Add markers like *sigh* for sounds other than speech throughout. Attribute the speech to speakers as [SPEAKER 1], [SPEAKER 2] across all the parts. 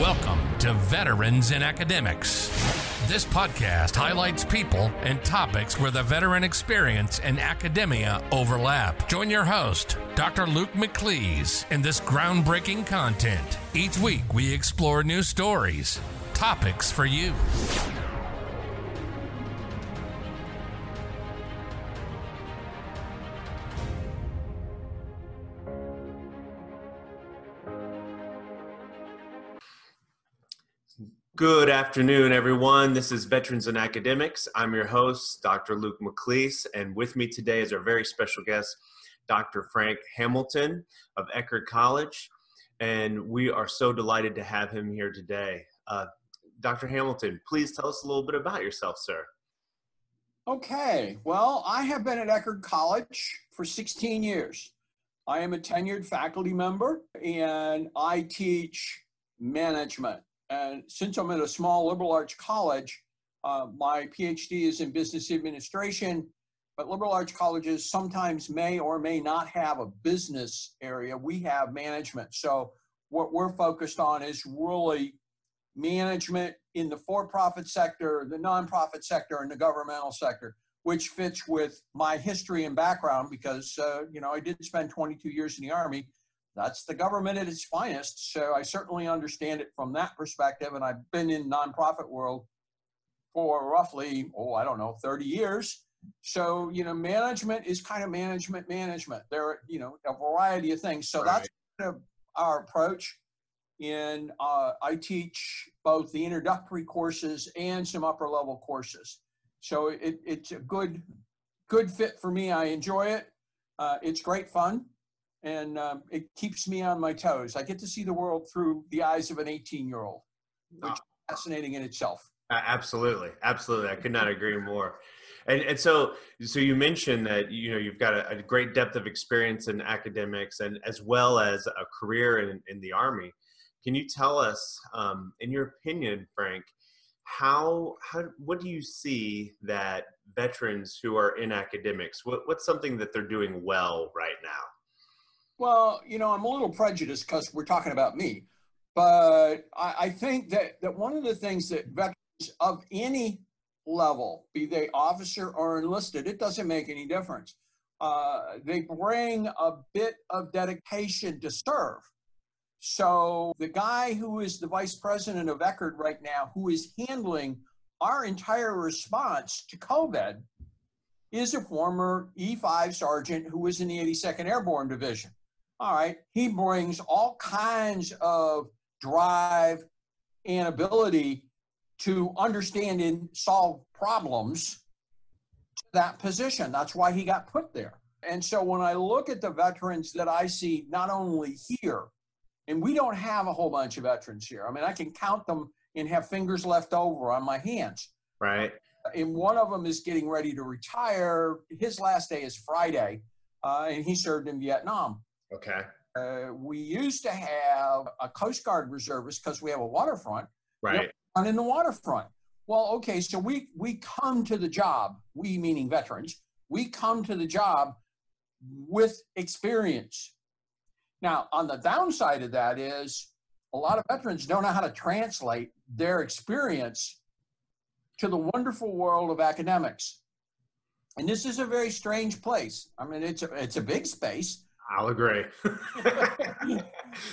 [SPEAKER 1] Welcome to Veterans in Academics. This podcast highlights people and topics where the veteran experience and academia overlap. Join your host, Dr. Luke McCleese, in this groundbreaking content. Each week, we explore new stories, topics for you.
[SPEAKER 2] Good afternoon, everyone. This is Veterans and Academics. I'm your host, Dr. Luke McCleese, and with me today is our very special guest, Dr. Frank Hamilton of Eckerd College. And we are so delighted to have him here today. Uh, Dr. Hamilton, please tell us a little bit about yourself, sir.
[SPEAKER 3] Okay, well, I have been at Eckerd College for 16 years. I am a tenured faculty member and I teach management and since I'm at a small liberal arts college, uh, my PhD is in business administration, but liberal arts colleges sometimes may or may not have a business area. We have management. So what we're focused on is really management in the for-profit sector, the nonprofit sector, and the governmental sector, which fits with my history and background because, uh, you know, I did spend 22 years in the Army that's the government at its finest. So I certainly understand it from that perspective. And I've been in nonprofit world for roughly, oh, I don't know, 30 years. So, you know, management is kind of management management. There are, you know, a variety of things. So right. that's kind of our approach. And uh, I teach both the introductory courses and some upper level courses. So it, it's a good, good fit for me. I enjoy it. Uh, it's great fun and um, it keeps me on my toes. I get to see the world through the eyes of an 18 year old, which is fascinating in itself.
[SPEAKER 2] Absolutely, absolutely. I could not agree more. And, and so, so you mentioned that you know you've got a, a great depth of experience in academics and as well as a career in, in the Army. Can you tell us, um, in your opinion, Frank, how how what do you see that veterans who are in academics what, what's something that they're doing well right now?
[SPEAKER 3] Well, you know, I'm a little prejudiced because we're talking about me, but I, I, think that, that one of the things that veterans of any level, be they officer or enlisted, it doesn't make any difference. Uh, they bring a bit of dedication to serve. So the guy who is the vice president of Eckerd right now, who is handling our entire response to COVID, is a former E5 sergeant who was in the 82nd Airborne Division. All right, he brings all kinds of drive and ability to understand and solve problems to that position. That's why he got put there. And so when I look at the veterans that I see not only here, and we don't have a whole bunch of veterans here. I mean, I can count them and have fingers left over on my hands.
[SPEAKER 2] Right.
[SPEAKER 3] And one of them is getting ready to retire. His last day is Friday, uh, and he served in Vietnam.
[SPEAKER 2] Okay.
[SPEAKER 3] Uh, we used to have a Coast Guard reservist because we have a waterfront.
[SPEAKER 2] Right.
[SPEAKER 3] On in the waterfront. Well, okay, so we we come to the job. We meaning veterans. We come to the job with experience. Now, on the downside of that is a lot of veterans don't know how to translate their experience to the wonderful world of academics. And this is a very strange place. I mean, it's a, it's a big space,
[SPEAKER 2] I'll agree.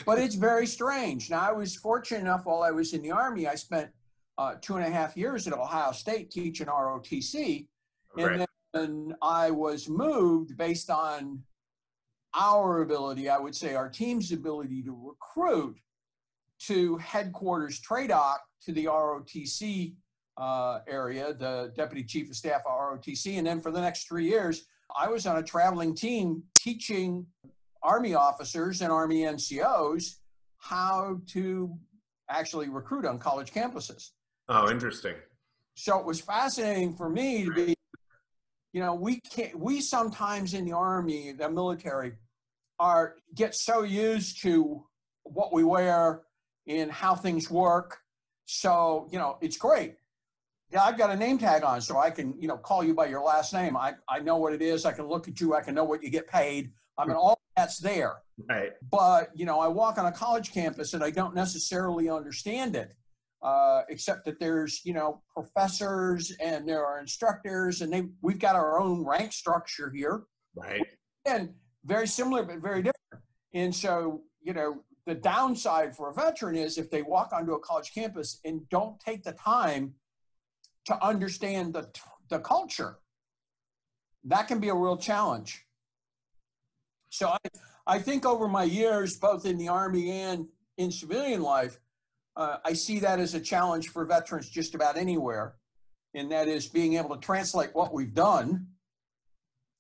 [SPEAKER 3] but it's very strange. Now, I was fortunate enough while I was in the Army, I spent uh, two and a half years at Ohio State teaching ROTC. Right. And then I was moved based on our ability, I would say our team's ability to recruit to headquarters TRADOC to the ROTC uh, area, the Deputy Chief of Staff of ROTC. And then for the next three years, I was on a traveling team teaching Army officers and Army NCOs how to actually recruit on college campuses.
[SPEAKER 2] Oh, interesting.
[SPEAKER 3] So it was fascinating for me to be, you know, we can't, we sometimes in the Army, the military, are get so used to what we wear and how things work. So, you know, it's great yeah, I've got a name tag on, so I can, you know, call you by your last name. I, I know what it is. I can look at you. I can know what you get paid. I mean, all that's there.
[SPEAKER 2] Right.
[SPEAKER 3] But you know, I walk on a college campus and I don't necessarily understand it, uh, except that there's you know professors and there are instructors, and they we've got our own rank structure here,
[SPEAKER 2] Right.
[SPEAKER 3] and very similar but very different. And so you know, the downside for a veteran is if they walk onto a college campus and don't take the time to understand the the culture, that can be a real challenge. So I, I think over my years, both in the Army and in civilian life, uh, I see that as a challenge for veterans just about anywhere. And that is being able to translate what we've done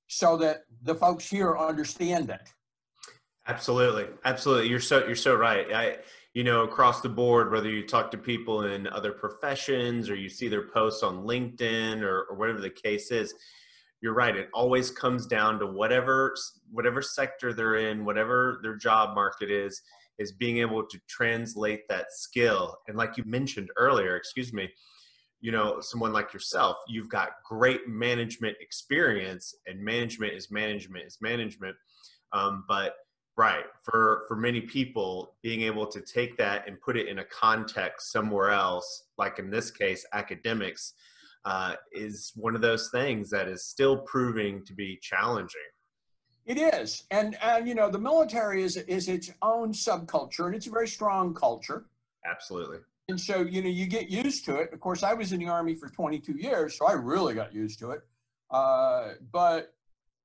[SPEAKER 3] so that the folks here understand it.
[SPEAKER 2] Absolutely, absolutely. You're so you're so right. I, you know, across the board, whether you talk to people in other professions or you see their posts on LinkedIn or, or whatever the case is, you're right. It always comes down to whatever whatever sector they're in, whatever their job market is, is being able to translate that skill. And like you mentioned earlier, excuse me, you know, someone like yourself, you've got great management experience, and management is management is management. Um, but right for for many people being able to take that and put it in a context somewhere else like in this case academics uh, is one of those things that is still proving to be challenging
[SPEAKER 3] It is, and and you know, the military is is its own subculture, and it's a very strong culture.
[SPEAKER 2] absolutely
[SPEAKER 3] And so, you know, you get used to it. Of course, I was in the Army for 22 years, so I really got used to it. Uh, but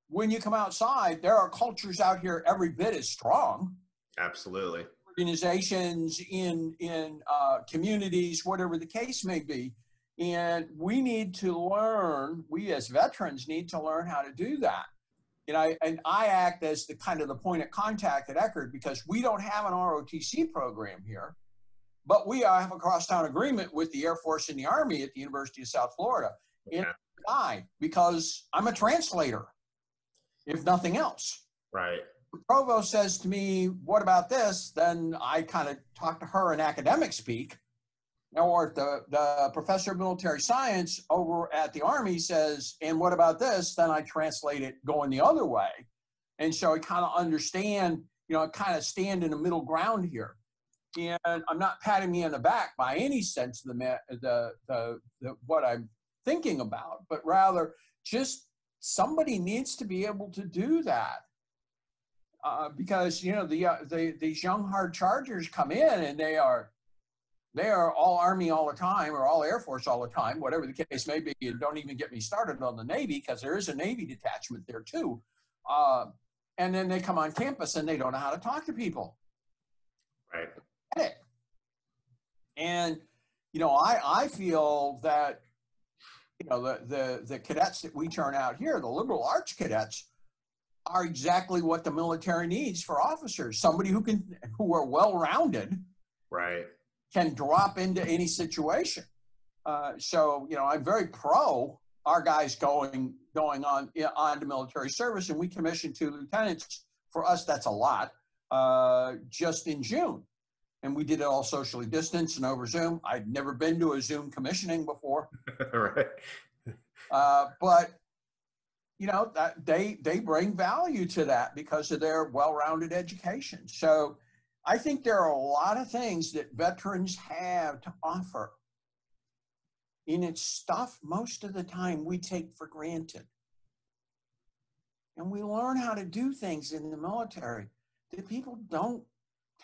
[SPEAKER 3] when you come outside, there are cultures out here every bit as strong.
[SPEAKER 2] absolutely
[SPEAKER 3] Organizations in in uh, communities, whatever the case may be, and we need to learn. We as veterans need to learn how to do that. And I and I act as the kind of the point of contact at Eckerd because we don't have an ROTC program here. But we have a crosstown agreement with the Air Force and the Army at the University of South Florida. And
[SPEAKER 2] Yeah.
[SPEAKER 3] I, because I'm a translator, if nothing else.
[SPEAKER 2] right
[SPEAKER 3] The provost says to me, What about this? Then I kind of talk to her in academic speak. Or if the, the professor of military science over at the Army says, And what about this? Then I translate it going the other way. And so I kind of understand, you know, I kind of stand in the middle ground here. And I'm not patting me on the back by any sense of the, the, the, the what I'm thinking about, but rather just somebody needs to be able to do that. Uh, because you know the, uh, the these young hard chargers come in and they are they are all army all the time or all air force all the time whatever the case may be and don't even get me started on the navy because there is a navy detachment there too uh, and then they come on campus and they don't know how to talk to people
[SPEAKER 2] right.
[SPEAKER 3] And you know, I I feel that you know the the the cadets that we turn out here, the liberal arts cadets, are exactly what the military needs for officers. Somebody who can who are well rounded
[SPEAKER 2] right
[SPEAKER 3] can drop into any situation. Uh, so you know, I'm very pro our guys going going on on to military service, and we commissioned two lieutenants. For us, that's a lot. Uh, just in June, and we did it all socially distanced and over Zoom. I'd never been to a Zoom commissioning before, *laughs*
[SPEAKER 2] right
[SPEAKER 3] uh, but you know that they they bring value to that because of their well-rounded education. So I think there are a lot of things that veterans have to offer. And it's stuff most of the time we take for granted. And we learn how to do things in the military that people don't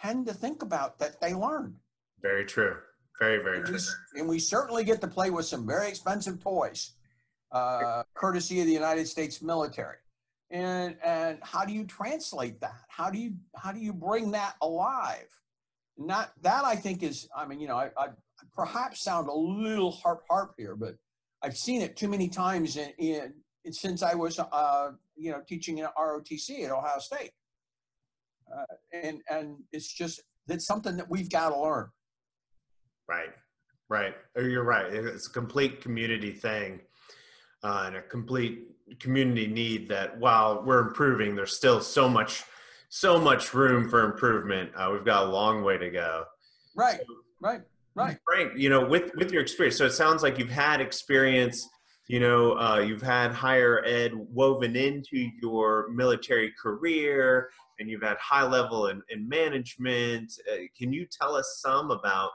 [SPEAKER 3] tend to think about that they learned.
[SPEAKER 2] very true very very
[SPEAKER 3] And
[SPEAKER 2] true
[SPEAKER 3] we, and we certainly get to play with some very expensive toys, uh, courtesy of the United States military. And and how do you translate that? How do you how do you bring that alive? Not that I think is I mean you know I, I perhaps sound a little harp harp here, but I've seen it too many times in, in since I was uh, you know teaching in ROTC at Ohio State, uh, and and it's just it's something that we've got to learn.
[SPEAKER 2] Right, right. Oh, You're right. It's a complete community thing uh, and a complete community need that while we're improving, there's still so much, so much room for improvement. Uh, we've got a long way to go.
[SPEAKER 3] Right, right, right.
[SPEAKER 2] Frank, you know, with with your experience, so it sounds like you've had experience. You know, uh, you've had higher ed woven into your military career. And you've had high level in, in management. Uh, can you tell us some about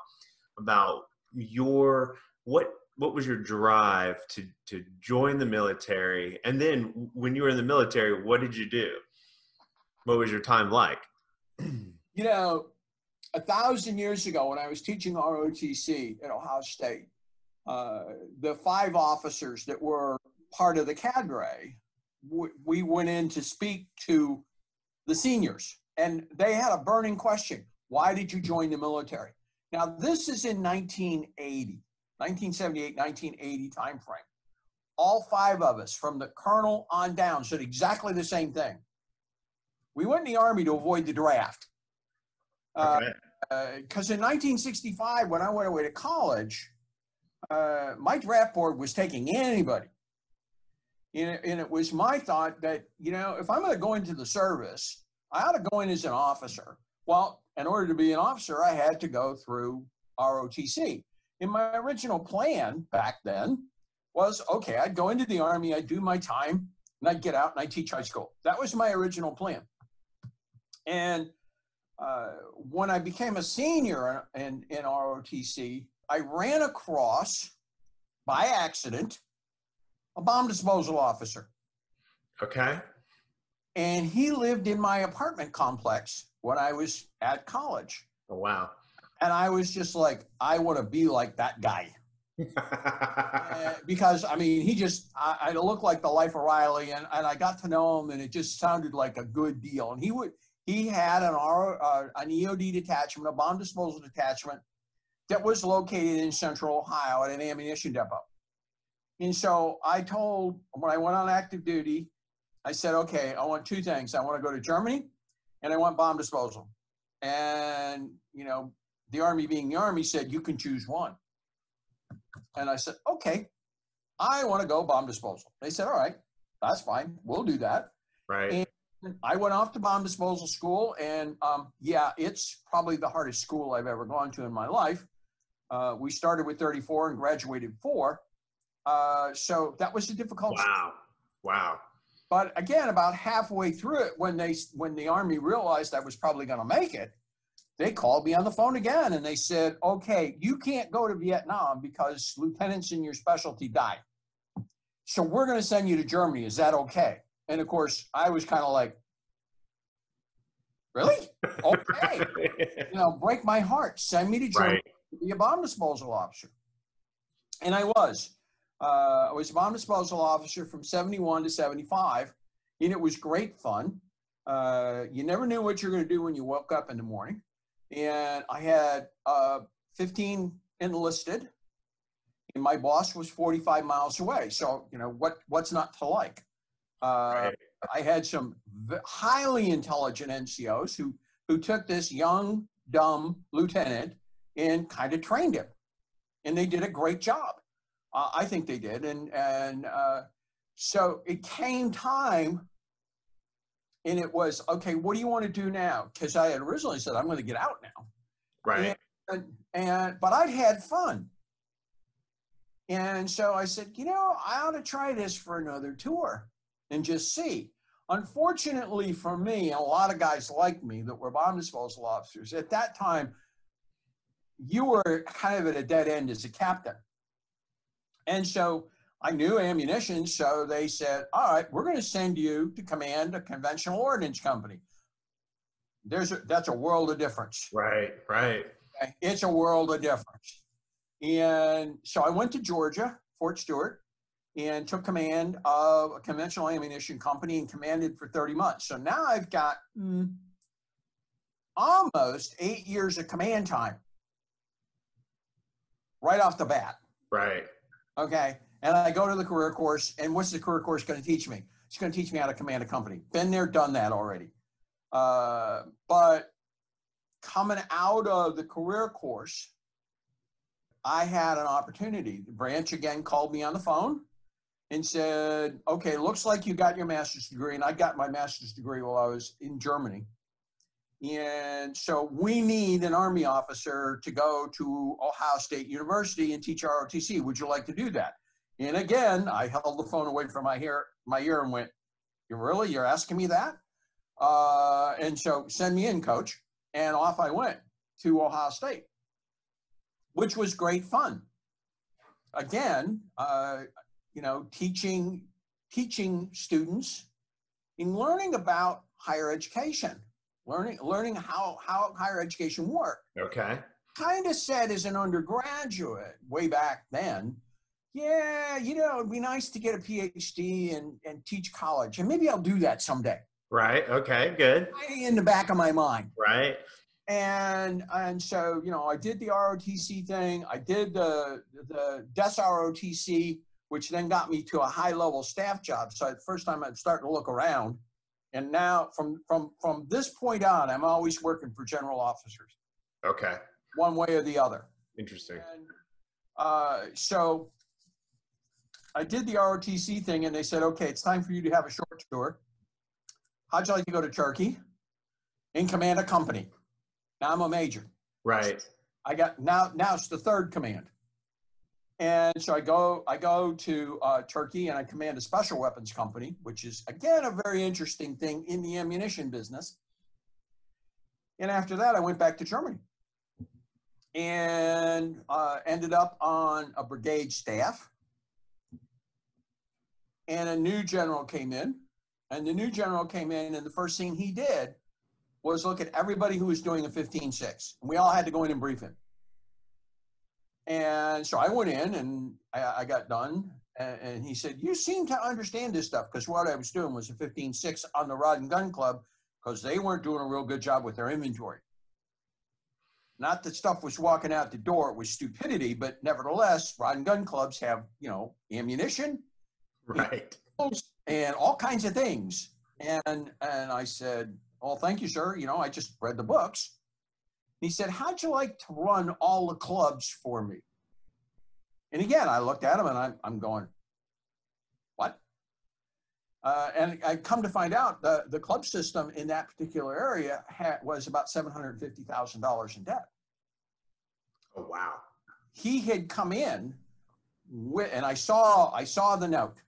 [SPEAKER 2] about your what what was your drive to to join the military? And then when you were in the military, what did you do? What was your time like? *clears throat*
[SPEAKER 3] You know, a thousand years ago when I was teaching ROTC at Ohio State, uh, the five officers that were part of the cadre, we went in to speak to the seniors, and they had a burning question: Why did you join the military? Now, this is in 1980, 1978, 1980 timeframe. All five of us, from the colonel on down, said exactly the same thing. We went in the army to avoid the draft. Because uh, uh, in 1965, when I went away to college, uh, my draft board was taking anybody. And it, and it was my thought that, you know, if I'm going to go into the service, I ought to go in as an officer. Well, in order to be an officer, I had to go through ROTC. And my original plan back then was okay, I'd go into the Army, I'd do my time, and I'd get out and I'd teach high school. That was my original plan. And uh, when I became a senior in, in ROTC, I ran across by accident a bomb disposal officer.
[SPEAKER 2] Okay.
[SPEAKER 3] And he lived in my apartment complex when I was at college.
[SPEAKER 2] Oh, wow.
[SPEAKER 3] And I was just like, I want to be like that guy. *laughs* uh, because I mean, he just, I, I looked like the life of Riley and, and I got to know him and it just sounded like a good deal. And he would, he had an, R, uh, an EOD detachment, a bomb disposal detachment that was located in central Ohio at an ammunition depot. And so I told, when I went on active duty, I said, okay, I want two things. I want to go to Germany and I want bomb disposal. And, you know, the Army being the Army said, you can choose one. And I said, okay, I want to go bomb disposal. They said, all right, that's fine. We'll do that.
[SPEAKER 2] Right.
[SPEAKER 3] And I went off to bomb disposal school. And um, yeah, it's probably the hardest school I've ever gone to in my life. Uh, we started with 34 and graduated four. Uh, so that was a difficult.
[SPEAKER 2] Wow. Wow.
[SPEAKER 3] But again, about halfway through it, when they when the army realized I was probably going to make it, they called me on the phone again and they said, "Okay, you can't go to Vietnam because lieutenants in your specialty died. So we're going to send you to Germany. Is that okay?" And of course, I was kind of like, "Really? Okay. *laughs* you know, break my heart. Send me to Germany right. to be a bomb disposal officer." And I was. Uh, I was a bomb disposal officer from 71 to 75, and it was great fun. Uh, you never knew what you're going to do when you woke up in the morning. And I had uh, 15 enlisted, and my boss was 45 miles away. So, you know, what, what's not to like? Uh, right. I had some highly intelligent NCOs who, who took this young, dumb lieutenant and kind of trained him. And they did a great job. Uh, I think they did, and and uh, so it came time, and it was okay. What do you want to do now? Because I had originally said I'm going to get out now,
[SPEAKER 2] right?
[SPEAKER 3] And, and but I'd had fun, and so I said, you know, I ought to try this for another tour and just see. Unfortunately for me, and a lot of guys like me that were bomb disposal officers at that time, you were kind of at a dead end as a captain and so I knew ammunition, so they said, all right, we're going to send you to command a conventional ordnance company. There's a, that's a world of difference.
[SPEAKER 2] Right, right.
[SPEAKER 3] It's a world of difference. And so I went to Georgia, Fort Stewart, and took command of a conventional ammunition company and commanded for 30 months. So now I've got mm, almost eight years of command time right off the bat.
[SPEAKER 2] Right.
[SPEAKER 3] Okay. And I go to the career course, and what's the career course going to teach me? It's going to teach me how to command a company. Been there, done that already. Uh, but coming out of the career course, I had an opportunity. The branch again called me on the phone and said, okay, looks like you got your master's degree. And I got my master's degree while I was in Germany. And so we need an Army officer to go to Ohio State University and teach ROTC. Would you like to do that? And again, I held the phone away from my ear, my ear and went, You really? You're asking me that? Uh, and so send me in, coach. And off I went to Ohio State, which was great fun. Again, uh, you know, teaching teaching students in learning about higher education, learning learning how how higher education worked.
[SPEAKER 2] Okay.
[SPEAKER 3] Kind of said as an undergraduate way back then, yeah, you know, it'd be nice to get a PhD and, and teach college, and maybe I'll do that someday.
[SPEAKER 2] Right. Okay. Good.
[SPEAKER 3] In the back of my mind.
[SPEAKER 2] Right.
[SPEAKER 3] And and so you know, I did the ROTC thing. I did the the DES ROTC, which then got me to a high level staff job. So the first time I'm starting to look around, and now from from from this point on, I'm always working for general officers.
[SPEAKER 2] Okay.
[SPEAKER 3] One way or the other.
[SPEAKER 2] Interesting.
[SPEAKER 3] And, uh, so I did the ROTC thing, and they said, okay, it's time for you to have a short tour. How'd you like to go to Turkey In command a company? Now I'm a major.
[SPEAKER 2] Right.
[SPEAKER 3] I got now. Now it's the third command, and so I go. I go to uh, Turkey and I command a special weapons company, which is again a very interesting thing in the ammunition business. And after that, I went back to Germany and uh, ended up on a brigade staff. And a new general came in, and the new general came in, and the first thing he did was look at everybody who was doing a 15-6. And we all had to go in and brief him. And so I went in and I, I got done. And, and, he said, You seem to understand this stuff because what I was doing was a 15-6 on the Rod and Gun Club because they weren't doing a real good job with their inventory. Not that stuff was walking out the door, it was stupidity, but nevertheless, Rod and Gun Clubs have, you know, ammunition,
[SPEAKER 2] right
[SPEAKER 3] and all kinds of things and and i said well thank you sir you know i just read the books he said how'd you like to run all the clubs for me? And again i looked at him and i'm, I'm going what? Uh, and i come to find out the, the club system in that particular area had, was about $750000 in debt.
[SPEAKER 2] Oh wow.
[SPEAKER 3] He had come in with, and i saw i saw the note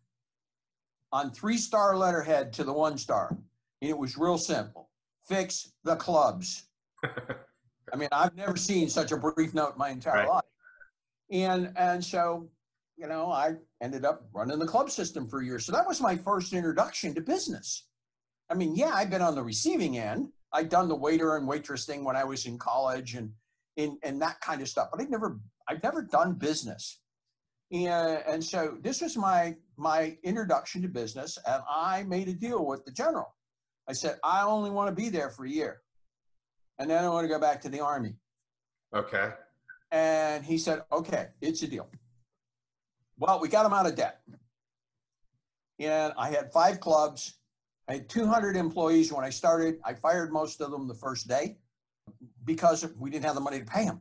[SPEAKER 3] on three star letterhead to the one star. And it was real simple. Fix the clubs. *laughs* I mean, I've never seen such a brief note my entire right. life. And, and so, you know, I ended up running the club system for years. So that was my first introduction to business. I mean, yeah, I've been on the receiving end. I'd done the waiter and waitress thing when I was in college and, and, and that kind of stuff, but I'd never, I've never done business. And, and so this was my my introduction to business, and I made a deal with the general. I said, I only want to be there for a year, and then I want to go back to the army.
[SPEAKER 2] Okay.
[SPEAKER 3] And he said, okay, it's a deal. Well, we got him out of debt. And I had five clubs. I had 200 employees when I started. I fired most of them the first day because we didn't have the money to pay them.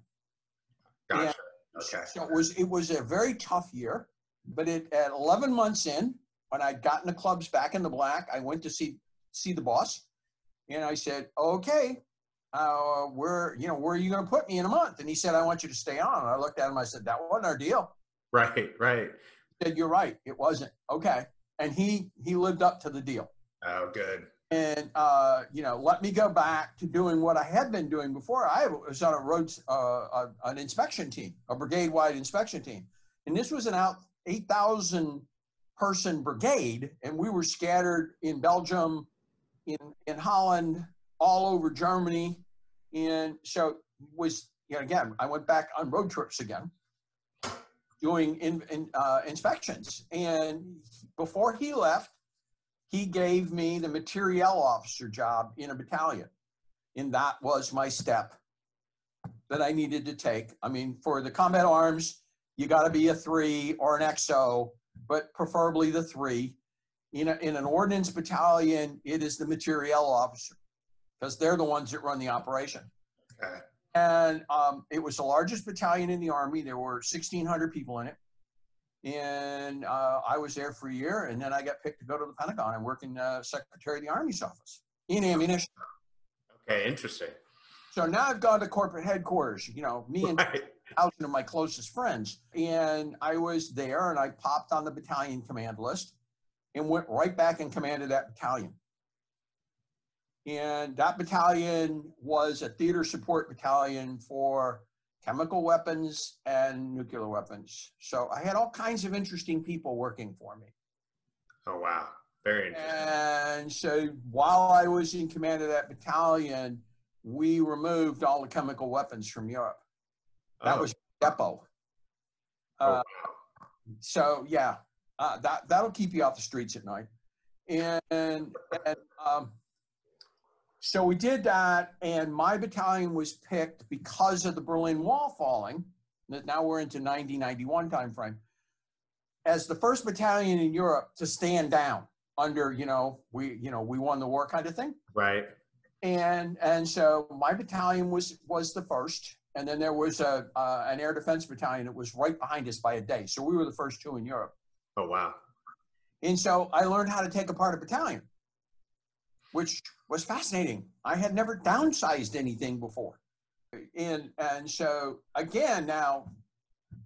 [SPEAKER 2] Gotcha. And Okay.
[SPEAKER 3] So it was it was a very tough year, but it at 11 months in, when I'd gotten the clubs back in the black, I went to see see the boss, and I said, "Okay, uh, where you know where are you going to put me in a month?" And he said, "I want you to stay on." And I looked at him. I said, "That wasn't our deal."
[SPEAKER 2] Right, right.
[SPEAKER 3] He said, "You're right. It wasn't." Okay, and he he lived up to the deal.
[SPEAKER 2] Oh, good
[SPEAKER 3] and uh, you know let me go back to doing what I had been doing before. I was on a road uh, an inspection team, a brigade wide inspection team, and this was an out eight thousand person brigade, and we were scattered in Belgium, in in Holland, all over Germany, and so was you know again I went back on road trips again, doing in, in uh, inspections, and before he left he gave me the materiel officer job in a battalion. And that was my step that I needed to take. I mean, for the combat arms, you got to be a three or an XO, but preferably the three. In, a, in an ordnance battalion, it is the materiel officer because they're the ones that run the operation.
[SPEAKER 2] Okay.
[SPEAKER 3] And um, it was the largest battalion in the Army. There were 1,600 people in it and uh, I was there for a year, and then I got picked to go to the Pentagon and work in uh, Secretary of the Army's office in ammunition.
[SPEAKER 2] Okay, interesting.
[SPEAKER 3] So now I've gone to corporate headquarters. You know, me and right. thousand of my closest friends, and I was there, and I popped on the battalion command list, and went right back and commanded that battalion. And that battalion was a theater support battalion for chemical weapons and nuclear weapons. So I had all kinds of interesting people working for me.
[SPEAKER 2] Oh, wow. Very interesting.
[SPEAKER 3] And so while I was in command of that battalion, we removed all the chemical weapons from Europe. That
[SPEAKER 2] oh.
[SPEAKER 3] was depot.
[SPEAKER 2] Oh,
[SPEAKER 3] Uh,
[SPEAKER 2] wow.
[SPEAKER 3] so yeah, uh, that that'll keep you off the streets at night. And and um, so we did that, and my battalion was picked because of the Berlin Wall falling. that Now we're into 90, 91 timeframe. As the first battalion in Europe to stand down under, you know, we, you know, we won the war kind of thing
[SPEAKER 2] Right.
[SPEAKER 3] and and so my battalion was was the first and then there was a uh, an air defense battalion that was right behind us by a day so we were the first two in europe
[SPEAKER 2] Oh, wow.
[SPEAKER 3] and so i learned how to take apart a battalion which was fascinating. I had never downsized anything before. And and so again now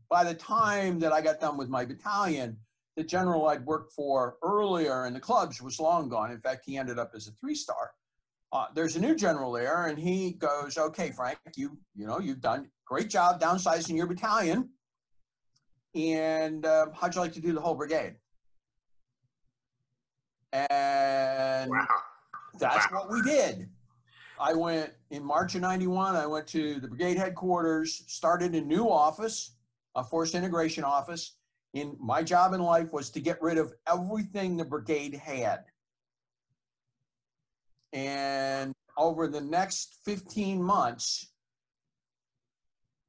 [SPEAKER 3] by the time that i got done with my battalion the general i'd worked for earlier in the clubs was long gone. In fact he ended up as a three star uh, there's a new general there and he goes okay frank you you know you've done great job downsizing your battalion. And uh, how'd you like to do the whole brigade? And
[SPEAKER 2] Wow.
[SPEAKER 3] That's
[SPEAKER 2] Wow.
[SPEAKER 3] what we did i went in march of 91 i went to the brigade headquarters started a new office a force integration office in my job in life was to get rid of everything the brigade had and over the next 15 months,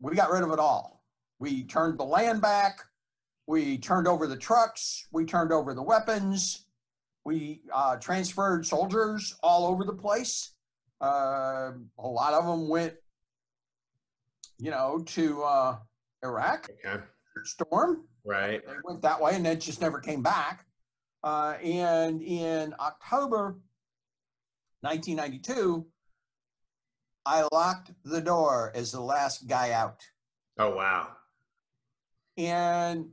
[SPEAKER 3] we got rid of it all. We turned the land back. We turned over the trucks. We turned over the weapons. We uh, transferred soldiers all over the place. Uh, a lot of them went, you know, to uh, Iraq,
[SPEAKER 2] Okay.
[SPEAKER 3] Storm
[SPEAKER 2] Right.
[SPEAKER 3] they went that way and then just never came back. Uh, and in October 1992, I locked the door as the last guy out.
[SPEAKER 2] Oh, wow.
[SPEAKER 3] And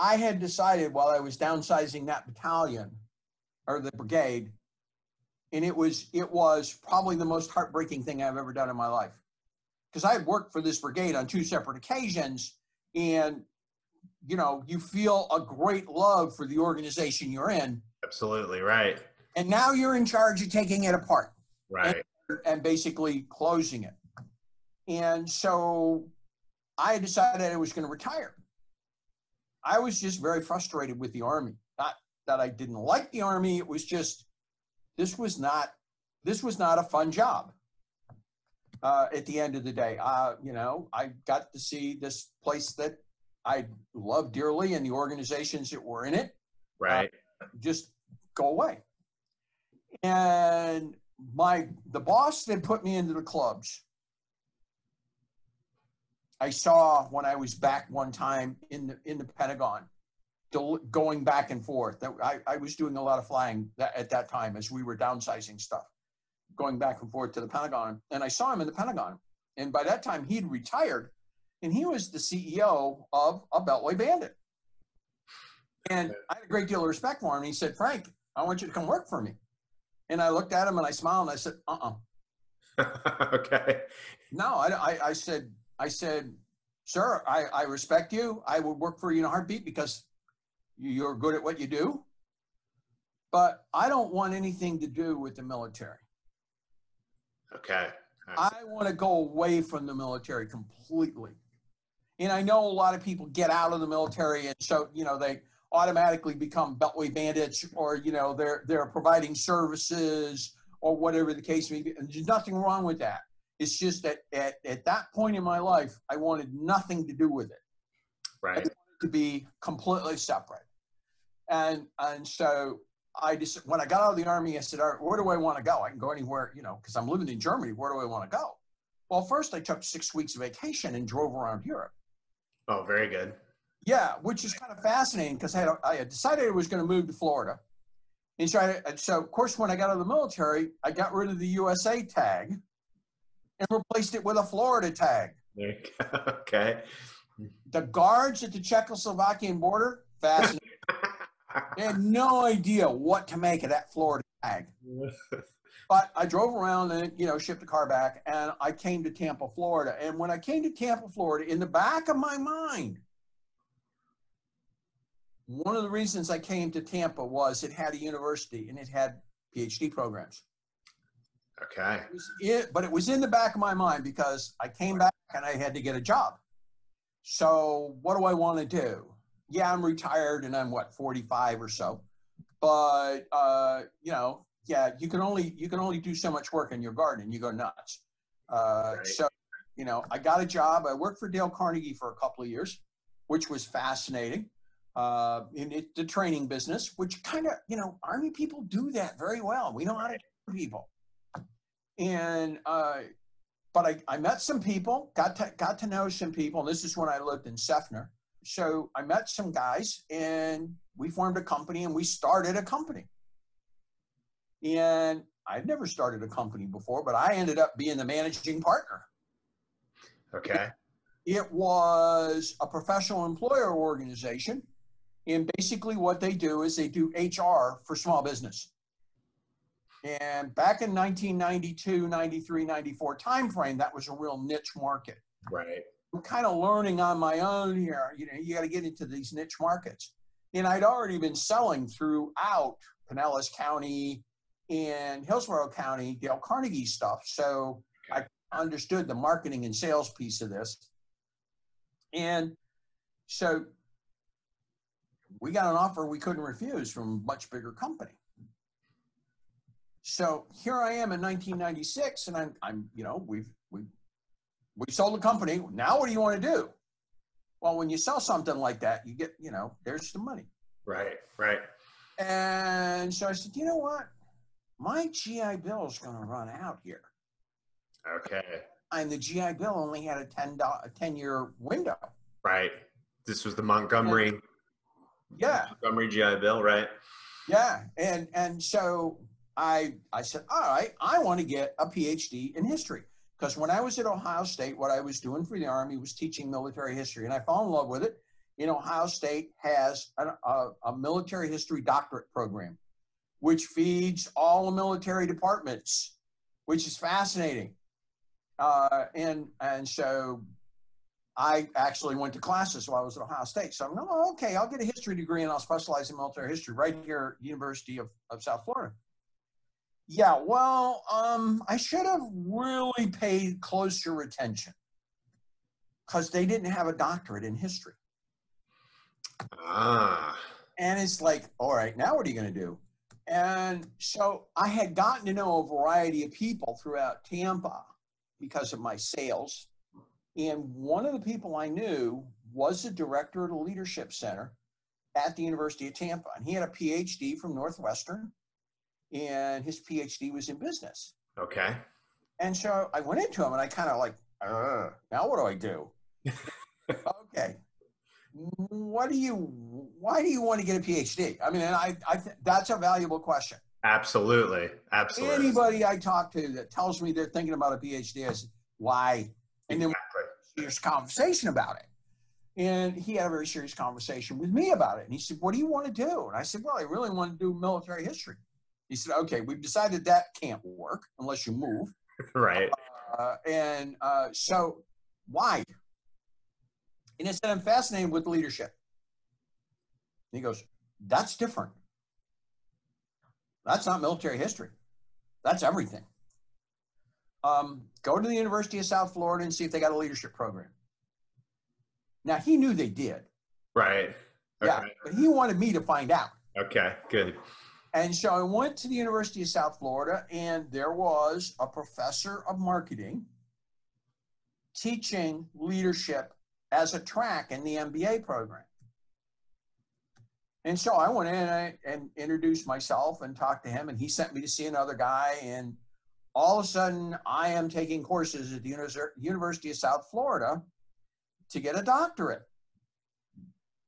[SPEAKER 3] I had decided while I was downsizing that battalion or the brigade, and it was it was probably the most heartbreaking thing I've ever done in my life. Because I had worked for this brigade on two separate occasions, and you know, you feel a great love for the organization you're in,
[SPEAKER 2] Absolutely. Right.
[SPEAKER 3] and now you're in charge of taking it apart
[SPEAKER 2] Right.
[SPEAKER 3] and basically closing it. And so I decided I was going to retire. I was just very frustrated with the Army. Not that I didn't like the Army, it was just this was not this was not a fun job. Uh, at the end of the day, uh, you know, I got to see this place that I love dearly and the organizations that were in it
[SPEAKER 2] Right.
[SPEAKER 3] just go away. And my the boss that put me into the clubs, I saw when I was back one time in the in the Pentagon, del- going back and forth. That I, I was doing a lot of flying that, at that time as we were downsizing stuff, going back and forth to the Pentagon. And I saw him in the Pentagon. And by that time, he'd retired, and he was the CEO of a Beltway Bandit. And I had a great deal of respect for him. He said, Frank, I want you to come work for me. And I looked at him and I smiled and I said, uh uh *laughs*
[SPEAKER 2] okay.
[SPEAKER 3] No, I, I, I said, I said, sir, I, I respect you. I would work for you in a heartbeat because you're good at what you do. But I don't want anything to do with the military.
[SPEAKER 2] Okay.
[SPEAKER 3] I want to go away from the military completely. And I know a lot of people get out of the military and so, you know, they automatically become beltway bandits or, you know, they're they're providing services or whatever the case may be. And there's nothing wrong with that. It's just that at, at that point in my life, I wanted nothing to do with it
[SPEAKER 2] right.
[SPEAKER 3] to be completely separate. And and so I just when I got out of the army, I said, All right, where do I want to go? I can go anywhere, you know, because I'm living in Germany. Where do I want to go? Well, first I took six weeks of vacation and drove around Europe.
[SPEAKER 2] Oh, very good.
[SPEAKER 3] Yeah, which is kind of fascinating because I had, I had decided I was going to move to Florida. And so, I, so, of course, when I got out of the military, I got rid of the USA tag and replaced it with a Florida tag.
[SPEAKER 2] There you go. *laughs* Okay.
[SPEAKER 3] The guards at the Czechoslovakian border, fascinating. *laughs* They had no idea what to make of that Florida tag. *laughs* but I drove around and you know shipped the car back, and I came to Tampa, Florida. And when I came to Tampa, Florida, in the back of my mind, one of the reasons I came to Tampa was it had a university and it had PhD programs.
[SPEAKER 2] Okay.
[SPEAKER 3] It was it, but it was in the back of my mind because I came back and I had to get a job. So what do I want to do? Yeah, I'm retired and I'm what 45 or so, but uh, you know, yeah, you can only you can only do so much work in your garden and you go nuts. Uh,
[SPEAKER 2] Right.
[SPEAKER 3] So you know, I got a job. I worked for Dale Carnegie for a couple of years, which was fascinating uh, in it, the training business, which kind of, you know, Army people do that very well. We know how to train people. And, uh, but I, I met some people, got to, got to know some people. This is when I lived in Seffner. So I met some guys and we formed a company and we started a company. And I'd never started a company before, but I ended up being the managing partner.
[SPEAKER 2] Okay. *laughs*
[SPEAKER 3] It was a professional employer organization. And basically, what they do is they do HR for small business. And back in 1992, 93, 94 timeframe, that was a real niche market.
[SPEAKER 2] Right.
[SPEAKER 3] I'm kind of learning on my own here. You know, you got to get into these niche markets. And I'd already been selling throughout Pinellas County and Hillsborough County, Dale Carnegie stuff. So I understood the marketing and sales piece of this. And so we got an offer we couldn't refuse from a much bigger company. So here I am in 1996, and I'm, I'm, you know, we've, we've, we sold the company. Now what do you want to do? Well, when you sell something like that, you get, you know, there's the money.
[SPEAKER 2] Right. Right.
[SPEAKER 3] And so I said, you know what? My GI Bill is going to run out here.
[SPEAKER 2] Okay.
[SPEAKER 3] And the GI Bill only had a 10, do- a 10 year window.
[SPEAKER 2] Right. This was the Montgomery
[SPEAKER 3] Yeah.
[SPEAKER 2] Montgomery GI Bill, right?
[SPEAKER 3] Yeah. And, and so I, I said, all right, I want to get a PhD in history. Because when I was at Ohio State, what I was doing for the Army was teaching military history. And I fell in love with it. You know, Ohio State has a, a, a military history doctorate program, which feeds all the military departments, which is fascinating. Uh, and and so I actually went to classes while I was at Ohio State. So I'm like, oh, okay, I'll get a history degree and I'll specialize in military history right here at University of, of South Florida. Yeah, well, um, I should have really paid closer attention because they didn't have a doctorate in history.
[SPEAKER 2] Ah.
[SPEAKER 3] And it's like, all right, now what are you going to do? And so I had gotten to know a variety of people throughout Tampa because of my sales. And one of the people I knew was the director of the Leadership Center at the University of Tampa. And he had a PhD from Northwestern, and his PhD was in business.
[SPEAKER 2] Okay.
[SPEAKER 3] And so I went into him and I kind of like, now what do I do? *laughs* okay. What do you, why do you want to get a PhD? I mean, and I, I th- that's a valuable question.
[SPEAKER 2] Absolutely. Absolutely.
[SPEAKER 3] Anybody I talk to that tells me they're thinking about a PhD, I said, why? And then
[SPEAKER 2] Exactly.
[SPEAKER 3] serious conversation about it. And he had a very serious conversation with me about it. And he said, What do you want to do? And I said, Well, I really want to do military history. He said, Okay, we've decided that can't work unless you move. *laughs*
[SPEAKER 2] Right.
[SPEAKER 3] Uh, and uh, so, why? And I said, I'm fascinated with leadership. And he goes, That's different. That's not military history. That's everything. Um, go to the University of South Florida and see if they got a leadership program. Now, he knew they did.
[SPEAKER 2] Right. Okay.
[SPEAKER 3] Yeah, but he wanted me to find out.
[SPEAKER 2] Okay. Good.
[SPEAKER 3] And so I went to the University of South Florida, and there was a professor of marketing teaching leadership as a track in the MBA program. And so I went in and, I, and introduced myself and talked to him, and he sent me to see another guy. And all of a sudden, I am taking courses at the Univers- University of South Florida to get a doctorate.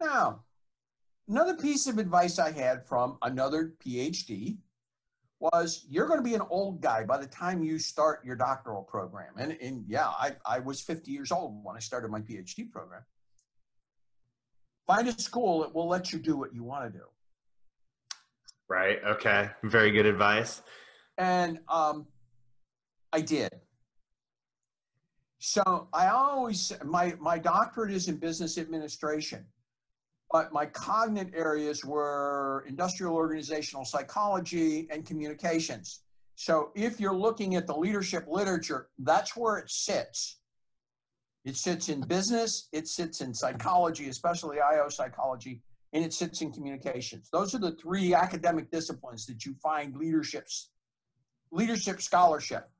[SPEAKER 3] Now, another piece of advice I had from another PhD was you're going to be an old guy by the time you start your doctoral program. And, and yeah, I, I was 50 years old when I started my PhD program. Find a school that will let you do what you want to do.
[SPEAKER 2] Right. Okay. Very good advice.
[SPEAKER 3] And um, I did. So I always my my doctorate is in business administration, but my cognate areas were industrial organizational psychology and communications. So if you're looking at the leadership literature, that's where it sits. It sits in business, it sits in psychology, especially IO psychology, and it sits in communications. Those are the three academic disciplines that you find leaderships, leadership scholarship.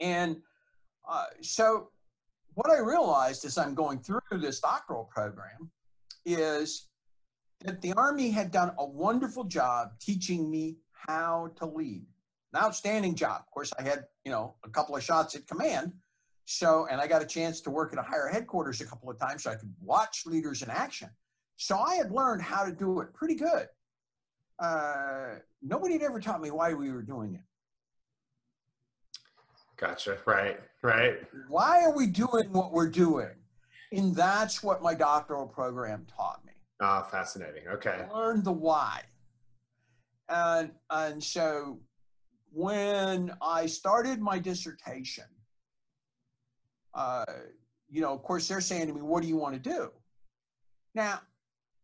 [SPEAKER 3] And uh, so what I realized as I'm going through this doctoral program is that the Army had done a wonderful job teaching me how to lead. An outstanding job. Of course, I had, you know, a couple of shots at command. So, and I got a chance to work at a higher headquarters a couple of times so I could watch leaders in action. So I had learned how to do it pretty good. Uh, nobody had ever taught me why we were doing it.
[SPEAKER 2] Gotcha. Right. Right.
[SPEAKER 3] Why are we doing what we're doing? And that's what my doctoral program taught me.
[SPEAKER 2] Ah, fascinating. Okay.
[SPEAKER 3] Learn the why. And and so when I started my dissertation, uh, you know, of course, they're saying to me, "What do you want to do?" Now,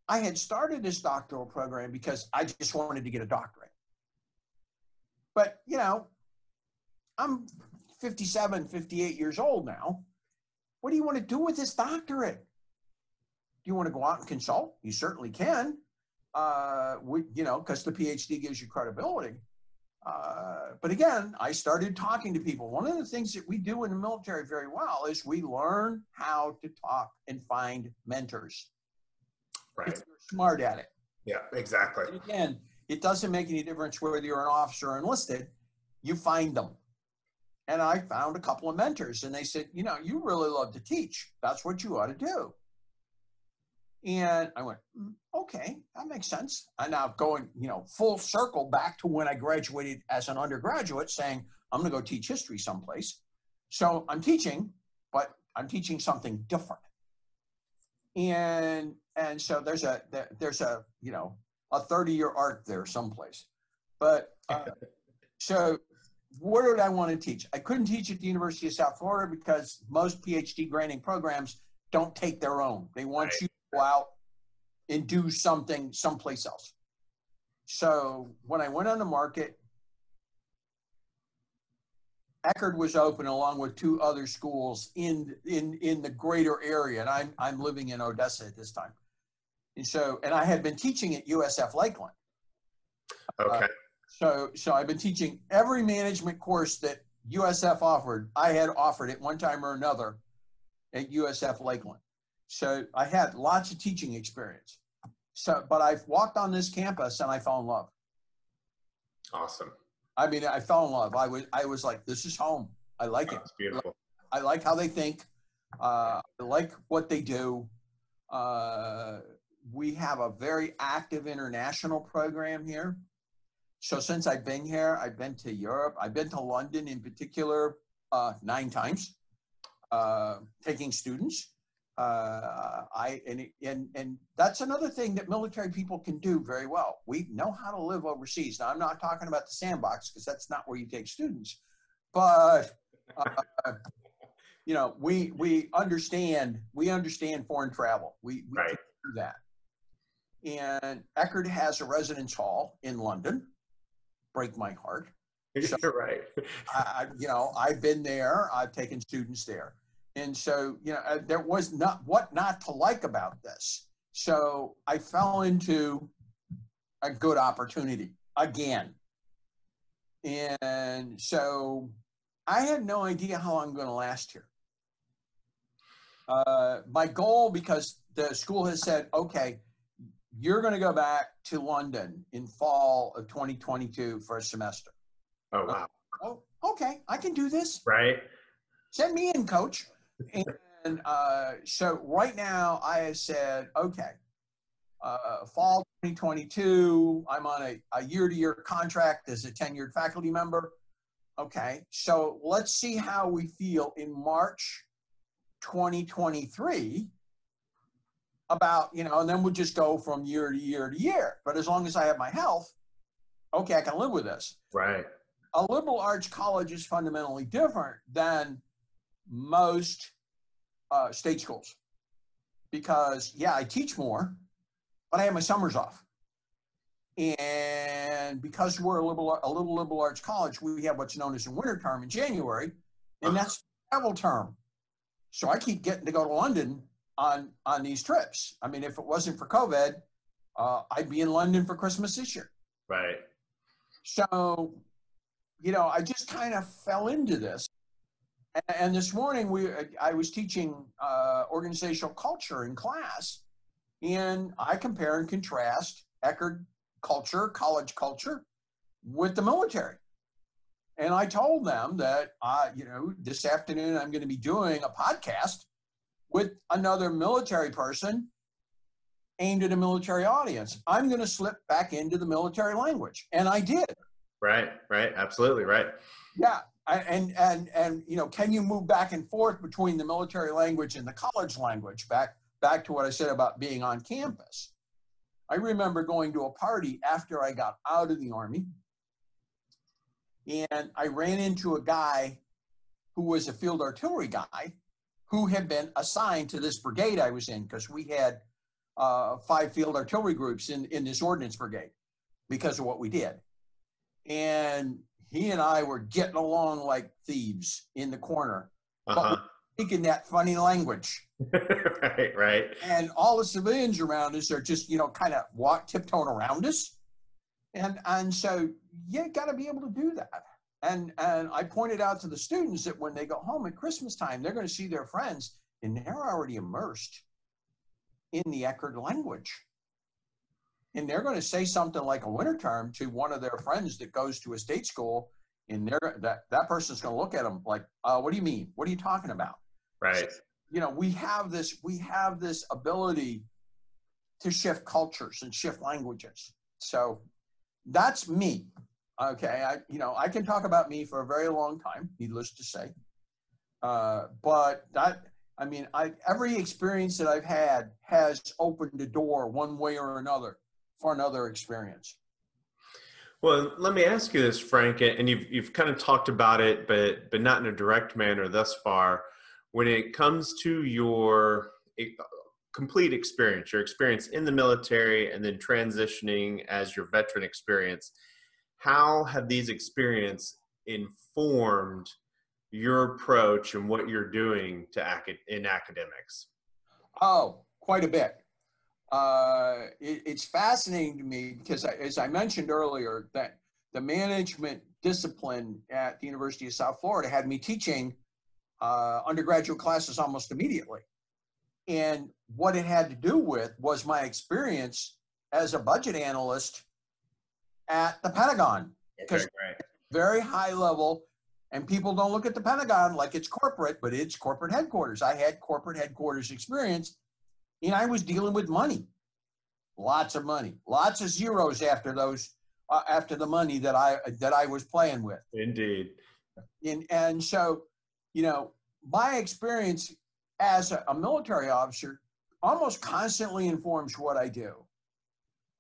[SPEAKER 3] I had started this doctoral program because I just wanted to get a doctorate. But you know, I'm 57, 58 years old now. What do you want to do with this doctorate? Do you want to go out and consult? You certainly can. Uh, we, you know, because the PhD gives you credibility. Uh, but again, I started talking to people. One of the things that we do in the military very well is we learn how to talk and find mentors.
[SPEAKER 2] Right. If
[SPEAKER 3] you're smart at it.
[SPEAKER 2] Yeah, exactly.
[SPEAKER 3] And again, it doesn't make any difference whether you're an officer or enlisted. You find them. And I found a couple of mentors, and they said, you know, you really love to teach. That's what you ought to do. And I went, mm, okay, that makes sense. And now going, you know, full circle back to when I graduated as an undergraduate, saying, I'm going to go teach history someplace. So I'm teaching, but I'm teaching something different. And and so there's a there's a you know a 30 year arc there someplace. But uh, *laughs* so where did I want to teach? I couldn't teach at the University of South Florida because most PhD granting programs don't take their own. They want right. you to go out and do something someplace else. So when I went on the market, Eckerd was open along with two other schools in in in the greater area, and I'm I'm living in Odessa at this time. And so, and I had been teaching at USF Lakeland.
[SPEAKER 2] Okay. Uh,
[SPEAKER 3] so, so I've been teaching every management course that USF offered. I had offered at one time or another at USF Lakeland. So I had lots of teaching experience. So, but I've walked on this campus and I fell in love.
[SPEAKER 2] Awesome.
[SPEAKER 3] I mean, I fell in love. I was, I was like, this is home. I like
[SPEAKER 2] it. It's beautiful.
[SPEAKER 3] I like how they think. Uh, I like what they do. Uh, we have a very active international program here. So since I've been here, I've been to Europe. I've been to London in particular uh, nine times, uh, taking students. Uh, I and and and that's another thing that military people can do very well. We know how to live overseas. Now I'm not talking about the sandbox because that's not where you take students, but uh, you know we we understand we understand foreign travel. We, we
[SPEAKER 2] right.
[SPEAKER 3] do that. And Eckerd has a residence hall in London break my heart. *laughs*
[SPEAKER 2] So, You're right.
[SPEAKER 3] I, you know, I've been there. I've taken students there, and so you know, uh, there was not what not to like about this. So I fell into a good opportunity again, and so I had no idea how I'm going to last here. Uh, my goal, because the school has said, okay, you're going to go back to London in fall of 2022 for a semester.
[SPEAKER 2] Oh, wow.
[SPEAKER 3] Oh, okay. I can do this.
[SPEAKER 2] Right.
[SPEAKER 3] Send me in, coach. And *laughs* uh, so right now I have said, okay, uh, fall 2022, I'm on a, a year-to-year contract as a tenured faculty member. Okay, so let's see how we feel in March 2023 about, you know, and then we'll just go from year to year to year. But as long as I have my health, okay, I can live with this.
[SPEAKER 2] Right.
[SPEAKER 3] A liberal arts college is fundamentally different than most uh, state schools because, yeah, I teach more, but I have my summers off. And because we're a liberal, a little liberal arts college, we have what's known as a winter term in January, and that's travel term. So I keep getting to go to London on on these trips. I mean, if it wasn't for COVID, uh, I'd be in London for Christmas this year.
[SPEAKER 2] Right.
[SPEAKER 3] So, you know, I just kind of fell into this. And, and this morning, we I was teaching uh, organizational culture in class, and I compare and contrast Eckerd culture, college culture, with the military. And I told them that, uh, you know, this afternoon I'm going to be doing a podcast with another military person aimed at a military audience. I'm going to slip back into the military language. And I did.
[SPEAKER 2] Right, right. Absolutely right.
[SPEAKER 3] Yeah. And, and, and, you know, can you move back and forth between the military language and the college language? Back, back to what I said about being on campus. I remember going to a party after I got out of the Army and I ran into a guy who was a field artillery guy who had been assigned to this brigade I was in because we had uh, five field artillery groups in, in this ordnance brigade because of what we did. And he and I were getting along like thieves in the corner, uh-huh. speaking that funny language. *laughs*
[SPEAKER 2] right, right.
[SPEAKER 3] And all the civilians around us are just, you know, kind of walk tiptoeing around us. And, and so you got to be able to do that. And, and I pointed out to the students that when they go home at Christmas time, they're going to see their friends and they're already immersed in the Eckerd language. And they're going to say something like a winter term to one of their friends that goes to a state school, and they're, that, that person's going to look at them like, uh, what do you mean? What are you talking about?
[SPEAKER 2] Right.
[SPEAKER 3] So, you know, we have this, we have this ability to shift cultures and shift languages. So that's me. Okay, I you know I can talk about me for a very long time, needless to say. Uh, but that I mean, I every experience that I've had has opened a door one way or another for another experience.
[SPEAKER 2] Well, let me ask you this, Frank, and you've you've kind of talked about it, but but not in a direct manner thus far. When it comes to your complete experience, your experience in the military, and then transitioning as your veteran experience, how have these experiences informed your approach and what you're doing to in academics?
[SPEAKER 3] Oh, quite a bit. Uh, it, it's fascinating to me because, I, as I mentioned earlier, that the management discipline at the University of South Florida had me teaching uh, undergraduate classes almost immediately. And what it had to do with was my experience as a budget analyst at the Pentagon.
[SPEAKER 2] Because okay,
[SPEAKER 3] very high level, and people don't look at the Pentagon like it's corporate, but it's corporate headquarters. I had corporate headquarters experience, and I was dealing with money, lots of money, lots of zeros after those, uh, after the money that I that I was playing with.
[SPEAKER 2] Indeed.
[SPEAKER 3] And and so, you know, my experience as a, a military officer almost constantly informs what I do.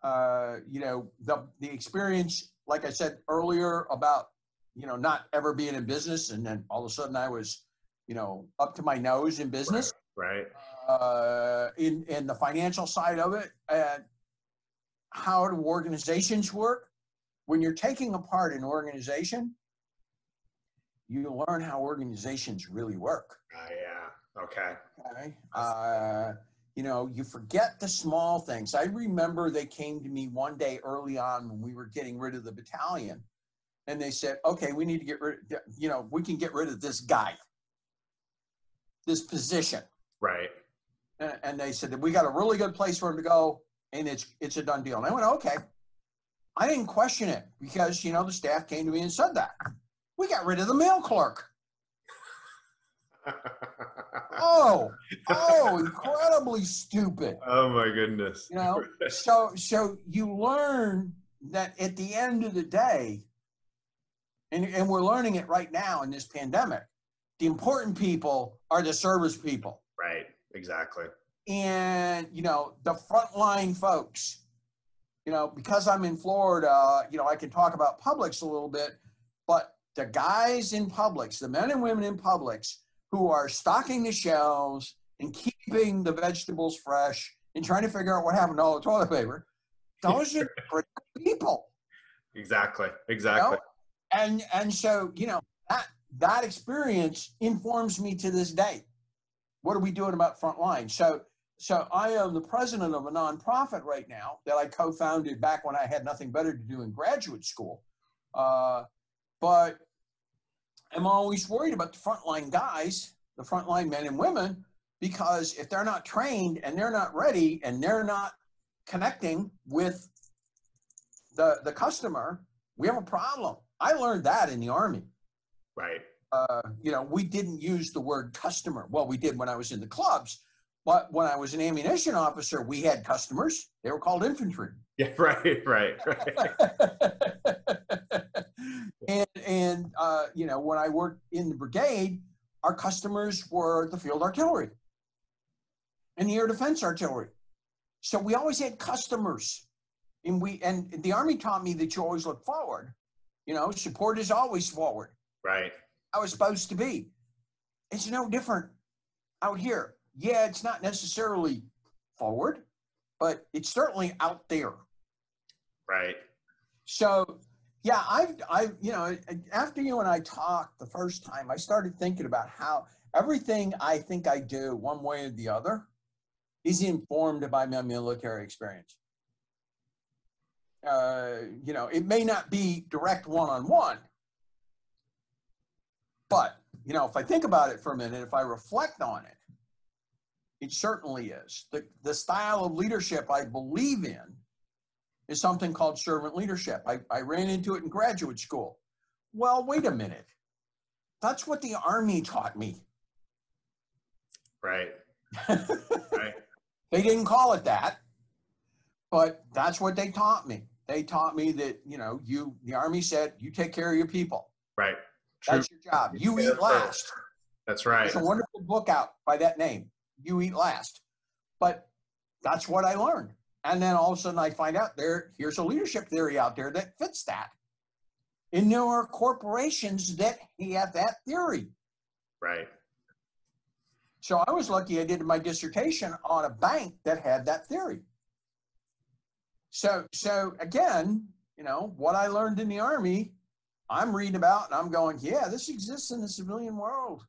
[SPEAKER 3] Uh, you know, the the experience, like I said earlier, about you know not ever being in business, and then all of a sudden I was, you know, up to my nose in business.
[SPEAKER 2] Right.
[SPEAKER 3] right. Uh, in in the financial side of it, and how do organizations work? When you're taking apart an organization, you learn how organizations really work.
[SPEAKER 2] Uh, yeah. Okay.
[SPEAKER 3] Okay. Uh, you know, you forget the small things. I remember they came to me one day early on when we were getting rid of the battalion, and they said, "Okay, we need to get rid. of, You know, we can get rid of this guy, this position."
[SPEAKER 2] Right.
[SPEAKER 3] And, and they said that we got a really good place for him to go, and it's it's a done deal. And I went, "Okay." I didn't question it because you know the staff came to me and said that. We got rid of the mail clerk. *laughs* oh, *laughs* oh, incredibly stupid.
[SPEAKER 2] Oh my goodness.
[SPEAKER 3] You know, *laughs* so so you learn that at the end of the day, and, and we're learning it right now in this pandemic, the important people are the service people.
[SPEAKER 2] Right, exactly.
[SPEAKER 3] and you know the frontline folks you know because i'm in florida you know i can talk about publix a little bit but the guys in publix the men and women in publix who are stocking the shelves and keeping the vegetables fresh and trying to figure out what happened to all the toilet paper those are *laughs* great people
[SPEAKER 2] exactly exactly
[SPEAKER 3] you know? and and so you know that that experience informs me to this day what are we doing about frontline so so I am the president of a nonprofit right now that I co-founded back when I had nothing better to do in graduate school. Uh, but I'm always worried about the frontline guys, the frontline men and women, because if they're not trained and they're not ready and they're not connecting with the the customer, we have a problem. I learned that in the army.
[SPEAKER 2] Right.
[SPEAKER 3] Uh, you know, we didn't use the word customer. Well, we did when I was in the clubs, but when I was an ammunition officer, we had customers. They were called infantry.
[SPEAKER 2] Yeah, *laughs* right, right, right. *laughs*
[SPEAKER 3] and and uh, you know, when I worked in the brigade, our customers were the field artillery and the air defense artillery. So we always had customers, and we and the army taught me that you always look forward. You know, support is always forward.
[SPEAKER 2] Right.
[SPEAKER 3] I was supposed to be. It's no different out here yeah, it's not necessarily forward, but it's certainly out there.
[SPEAKER 2] Right.
[SPEAKER 3] So, yeah, I've, I've, you know, after you and I talked the first time, I started thinking about how everything I think I do, one way or the other, is informed by my military experience. Uh, you know, it may not be direct one on one, but, you know, if I think about it for a minute, if I reflect on it, it certainly is. The, the style of leadership I believe in is something called servant leadership. I, I ran into it in graduate school. Well, wait a minute. That's what the Army taught me.
[SPEAKER 2] Right. *laughs* right.
[SPEAKER 3] They didn't call it that, but that's what they taught me. They taught me that, you know, you, the Army said, you take care of your people.
[SPEAKER 2] Right.
[SPEAKER 3] True. That's your job. You eat last.
[SPEAKER 2] That's right.
[SPEAKER 3] There's a wonderful book out by that name you eat last. But that's what I learned. And then all of a sudden I find out there, here's a leadership theory out there that fits that. And there are corporations that have that theory.
[SPEAKER 2] Right.
[SPEAKER 3] So I was lucky I did my dissertation on a bank that had that theory. So so again, you know, what I learned in the army, I'm reading about and I'm going, yeah, this exists in the civilian world.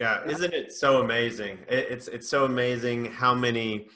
[SPEAKER 2] Yeah, isn't it so amazing? It's it's so amazing how many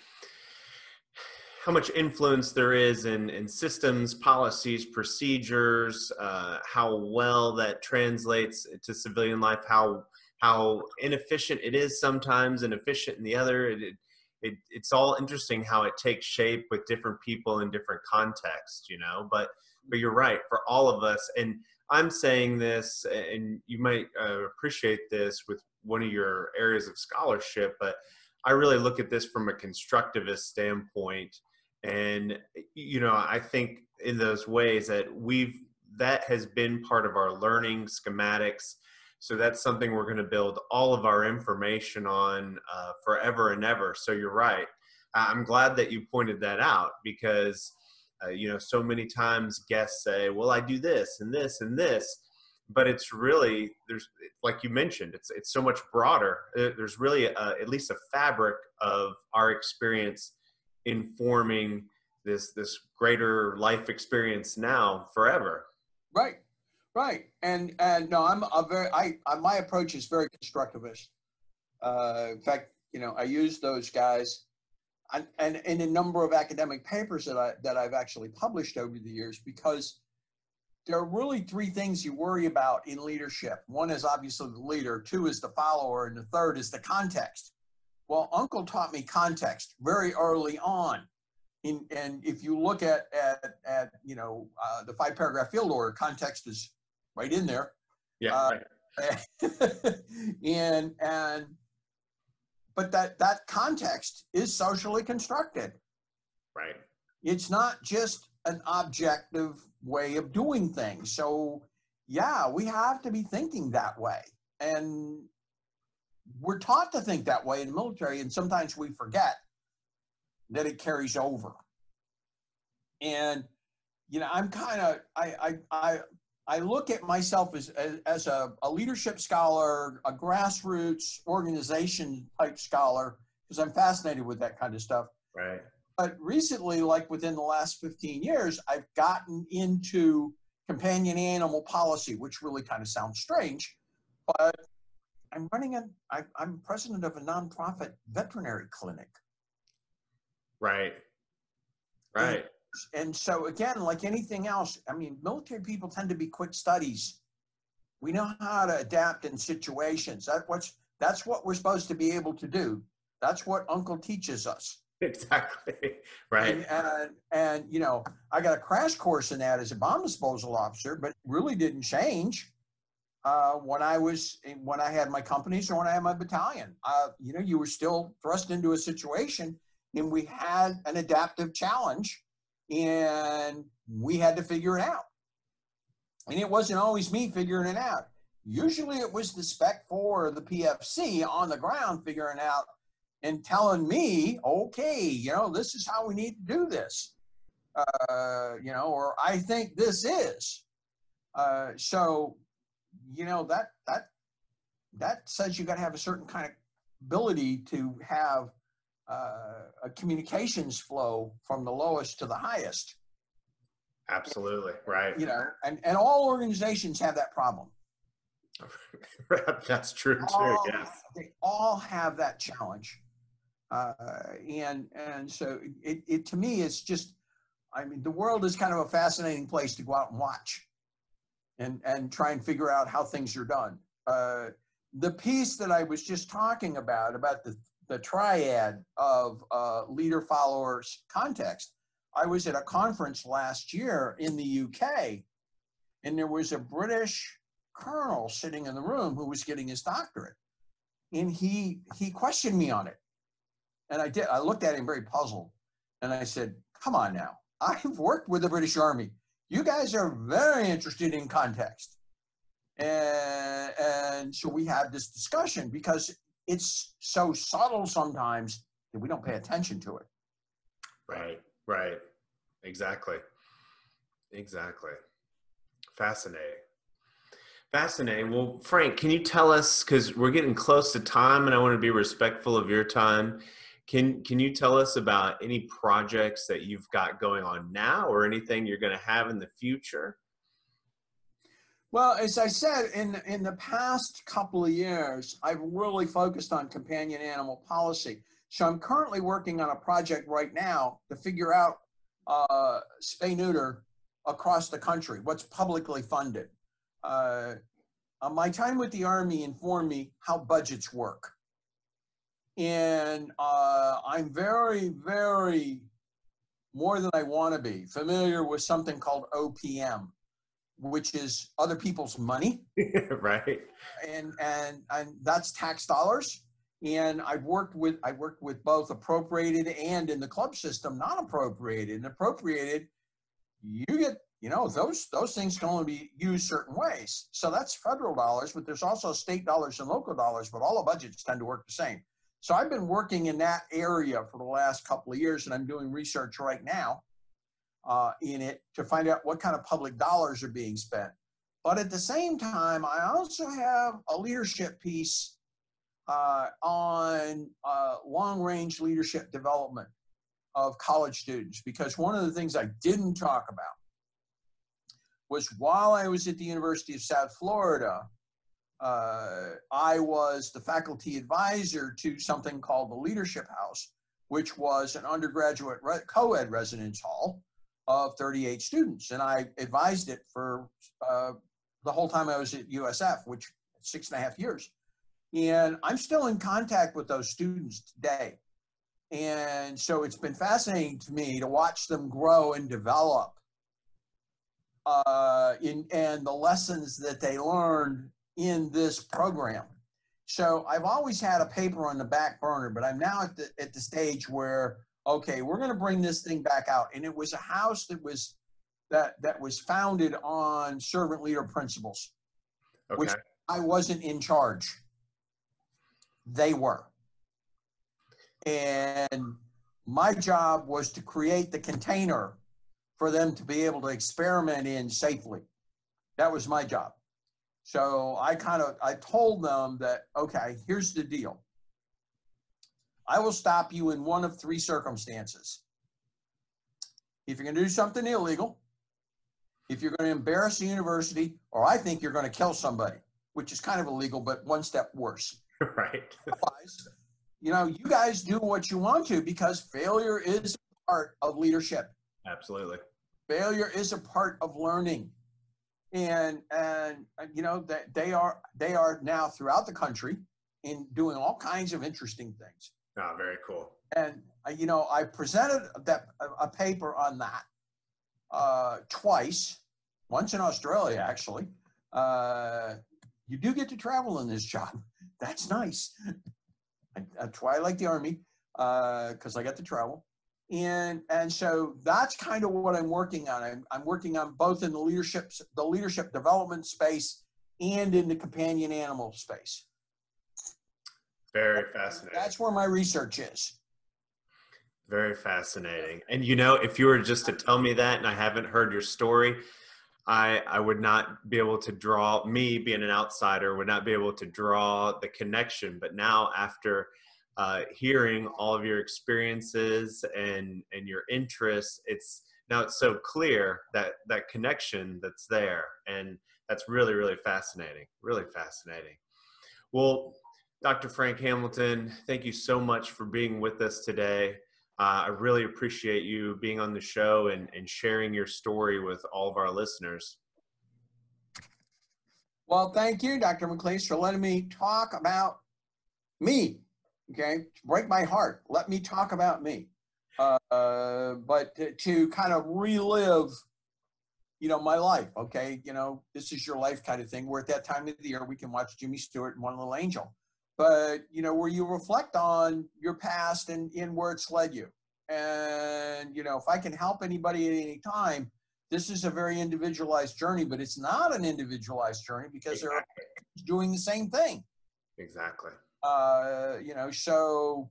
[SPEAKER 2] how much influence there is in, in systems, policies, procedures, uh, how well that translates to civilian life, how how inefficient it is sometimes and efficient in the other. It, it, it, it's all interesting how it takes shape with different people in different contexts, you know. But but you're right for all of us, and I'm saying this, and you might uh, appreciate this with one of your areas of scholarship, but I really look at this from a constructivist standpoint. And, you know, I think in those ways that we've, that has been part of our learning schematics. So that's something we're going to build all of our information on uh, forever and ever. So you're right. I'm glad that you pointed that out because, uh, you know, so many times guests say, well, I do this and this and this but it's really there's like you mentioned it's it's so much broader. Uh, there's really a, at least a fabric of our experience informing this this greater life experience now forever.
[SPEAKER 3] Right right. And and no i'm a very i, I my approach is very constructivist. Uh, in fact you know i use those guys and, and in a number of academic papers that i that i've actually published over the years because there are really three things you worry about in leadership. One is obviously the leader, two is the follower, and the third is the context. Well, Uncle taught me context very early on. In, and if you look at, at, at you know, uh, the five paragraph field order, context is right in there.
[SPEAKER 2] Yeah. Uh,
[SPEAKER 3] right. *laughs* and, and, but that, that context is socially constructed.
[SPEAKER 2] Right.
[SPEAKER 3] It's not just an objective way of doing things. So, yeah, we have to be thinking that way. And we're taught to think that way in the military, and sometimes we forget that it carries over. And you know, I'm kind of I I I I look at myself as as, a, a leadership scholar, a grassroots organization type scholar, because I'm fascinated with that kind of stuff.
[SPEAKER 2] Right.
[SPEAKER 3] But recently, like within the last 15 years, I've gotten into companion animal policy, which really kind of sounds strange, but I'm running a, I, I'm president of a nonprofit veterinary clinic.
[SPEAKER 2] Right. Right.
[SPEAKER 3] And, and so again, like anything else, I mean, military people tend to be quick studies. We know how to adapt in situations. That what's that's what we're supposed to be able to do. That's what Uncle teaches us. *laughs*
[SPEAKER 2] Exactly. Right.
[SPEAKER 3] And, and, and you know, I got a crash course in that as a bomb disposal officer, but really didn't change uh, when I was when I had my companies or when I had my battalion. Uh, you know, you were still thrust into a situation, and we had an adaptive challenge, and we had to figure it out. And it wasn't always me figuring it out. Usually, it was the Spec Four or the PFC on the ground figuring out and telling me, okay, you know, this is how we need to do this, uh, you know, or I think this is. Uh, so, you know, that that that says you got to have a certain kind of ability to have uh, a communications flow from the lowest to the highest.
[SPEAKER 2] Absolutely right.
[SPEAKER 3] You know, and and all organizations have that problem. *laughs*
[SPEAKER 2] That's true too.
[SPEAKER 3] All,
[SPEAKER 2] yeah.
[SPEAKER 3] They all have that challenge. Uh, and and so it, it to me it's just I mean the world is kind of a fascinating place to go out and watch and and try and figure out how things are done. Uh, the piece that I was just talking about about the the triad of uh, leader followers context. I was at a conference last year in the UK, and there was a British colonel sitting in the room who was getting his doctorate, and he he questioned me on it and I did. I looked at him very puzzled. And I said, Come on now. *laughs* I've worked with the British Army. You guys are very interested in context. And, and so we had this discussion because it's so subtle sometimes that we don't pay attention to it.
[SPEAKER 2] Right, right. Exactly. Exactly. Fascinating. Fascinating. Well, Frank, can you tell us, because we're getting close to time and I want to be respectful of your time. Can can you tell us about any projects that you've got going on now or anything you're going to have in the future?
[SPEAKER 3] Well, as I said, in in the past couple of years, I've really focused on companion animal policy. So I'm currently working on a project right now to figure out uh, spay neuter across the country, what's publicly funded. Uh, uh, my time with the Army informed me how budgets work and uh, I'm very, very more than I want to be familiar with something called OPM, which is other people's money, *laughs*
[SPEAKER 2] right?
[SPEAKER 3] And and and that's tax dollars. And I've worked with I worked with both appropriated and in the club system non appropriated. And appropriated, you get you know those those things can only be used certain ways. So that's federal dollars, but there's also state dollars and local dollars. But all the budgets tend to work the same. So I've been working in that area for the last couple of years, and I'm doing research right now uh, in it to find out what kind of public dollars are being spent. But at the same time, I also have a leadership piece uh, on uh, long range leadership development of college students because one of the things I didn't talk about was while I was at the University of South Florida, uh, I was the faculty advisor to something called the Leadership House, which was an undergraduate re- co ed residence hall of 38 students. And I advised it for uh, the whole time I was at USF, which six and a half years. And I'm still in contact with those students today. And so it's been fascinating to me to watch them grow and develop uh, in, and the lessons that they learned in this program. So I've always had a paper on the back burner, but I'm now at the at the stage where okay, we're going to bring this thing back out. And it was a house that was that that was founded on servant leader principles, okay. which I wasn't in charge. they were. And my job was to create the container for them to be able to experiment in safely. That was my job. So I kind of I told them that okay, here's the deal. I will stop you in one of three circumstances. If you're going to do something illegal, if you're going to embarrass the university, or I think you're going to kill somebody, which is kind of illegal, but one step worse. *laughs*
[SPEAKER 2] Right.
[SPEAKER 3] Otherwise, you know, you guys do what you want to because failure is part of leadership.
[SPEAKER 2] Absolutely.
[SPEAKER 3] Failure is a part of learning. And and you know that they are they are now throughout the country in doing all kinds of interesting things.
[SPEAKER 2] Ah, very cool.
[SPEAKER 3] And uh, you know, I presented that a, a paper on that uh, twice, once in Australia actually. Uh, you do get to travel in this job. *laughs* That's nice. I, that's why I like the army because uh, I get to travel. And and so that's kind of what I'm working on. I'm, I'm working on both in the leadership the leadership development space and in the companion animal space.
[SPEAKER 2] Very fascinating.
[SPEAKER 3] That's where my research is.
[SPEAKER 2] Very fascinating. And you know, if you were just to tell me that and I haven't heard your story, I I would not be able to draw me being an outsider would not be able to draw the connection. But now after uh, hearing all of your experiences and and your interests, it's now it's so clear that that connection that's there, and that's really really fascinating. Really fascinating. Well, Dr. Frank Hamilton, thank you so much for being with us today. Uh, I really appreciate you being on the show and, and sharing your story with all of our listeners.
[SPEAKER 3] Well, thank you, Dr. McLeese, for letting me talk about me. Okay, break my heart. Let me talk about me. Uh, but to, to, kind of relive, you know, my life. Okay, you know, this is your life kind of thing. Where at that time of the year we can watch Jimmy Stewart and One Little Angel but you know where you reflect on your past and in where it's led you and you know if i can help anybody at any time this is a very individualized journey but it's not an individualized journey because exactly. they're doing the same thing
[SPEAKER 2] exactly
[SPEAKER 3] uh, you know so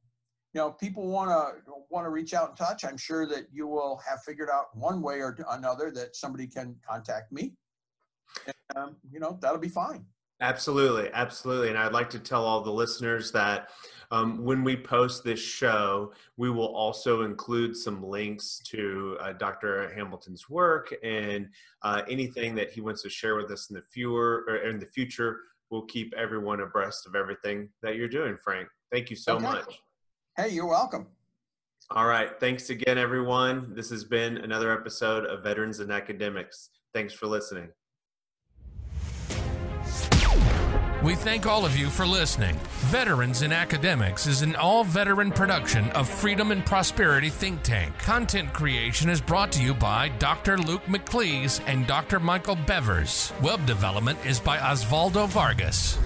[SPEAKER 3] you know people want to want to reach out and touch i'm sure that you will have figured out one way or another that somebody can contact me and, um, you know that'll be fine
[SPEAKER 2] Absolutely, absolutely. And I'd like to tell all the listeners that um, when we post this show, we will also include some links to uh, Dr. Hamilton's work and uh, anything that he wants to share with us in the. Or in the future, we'll keep everyone abreast of everything that you're doing, Frank. Thank you so okay. much.
[SPEAKER 3] Hey, you're welcome.
[SPEAKER 2] All right. Thanks again, everyone. This has been another episode of Veterans and Academics. Thanks for listening.
[SPEAKER 1] We thank all of you for listening. Veterans in Academics is an all veteran production of Freedom and Prosperity Think Tank. Content creation is brought to you by Dr. Luke McLeese and Dr. Michael Bevers. Web development is by Osvaldo Vargas.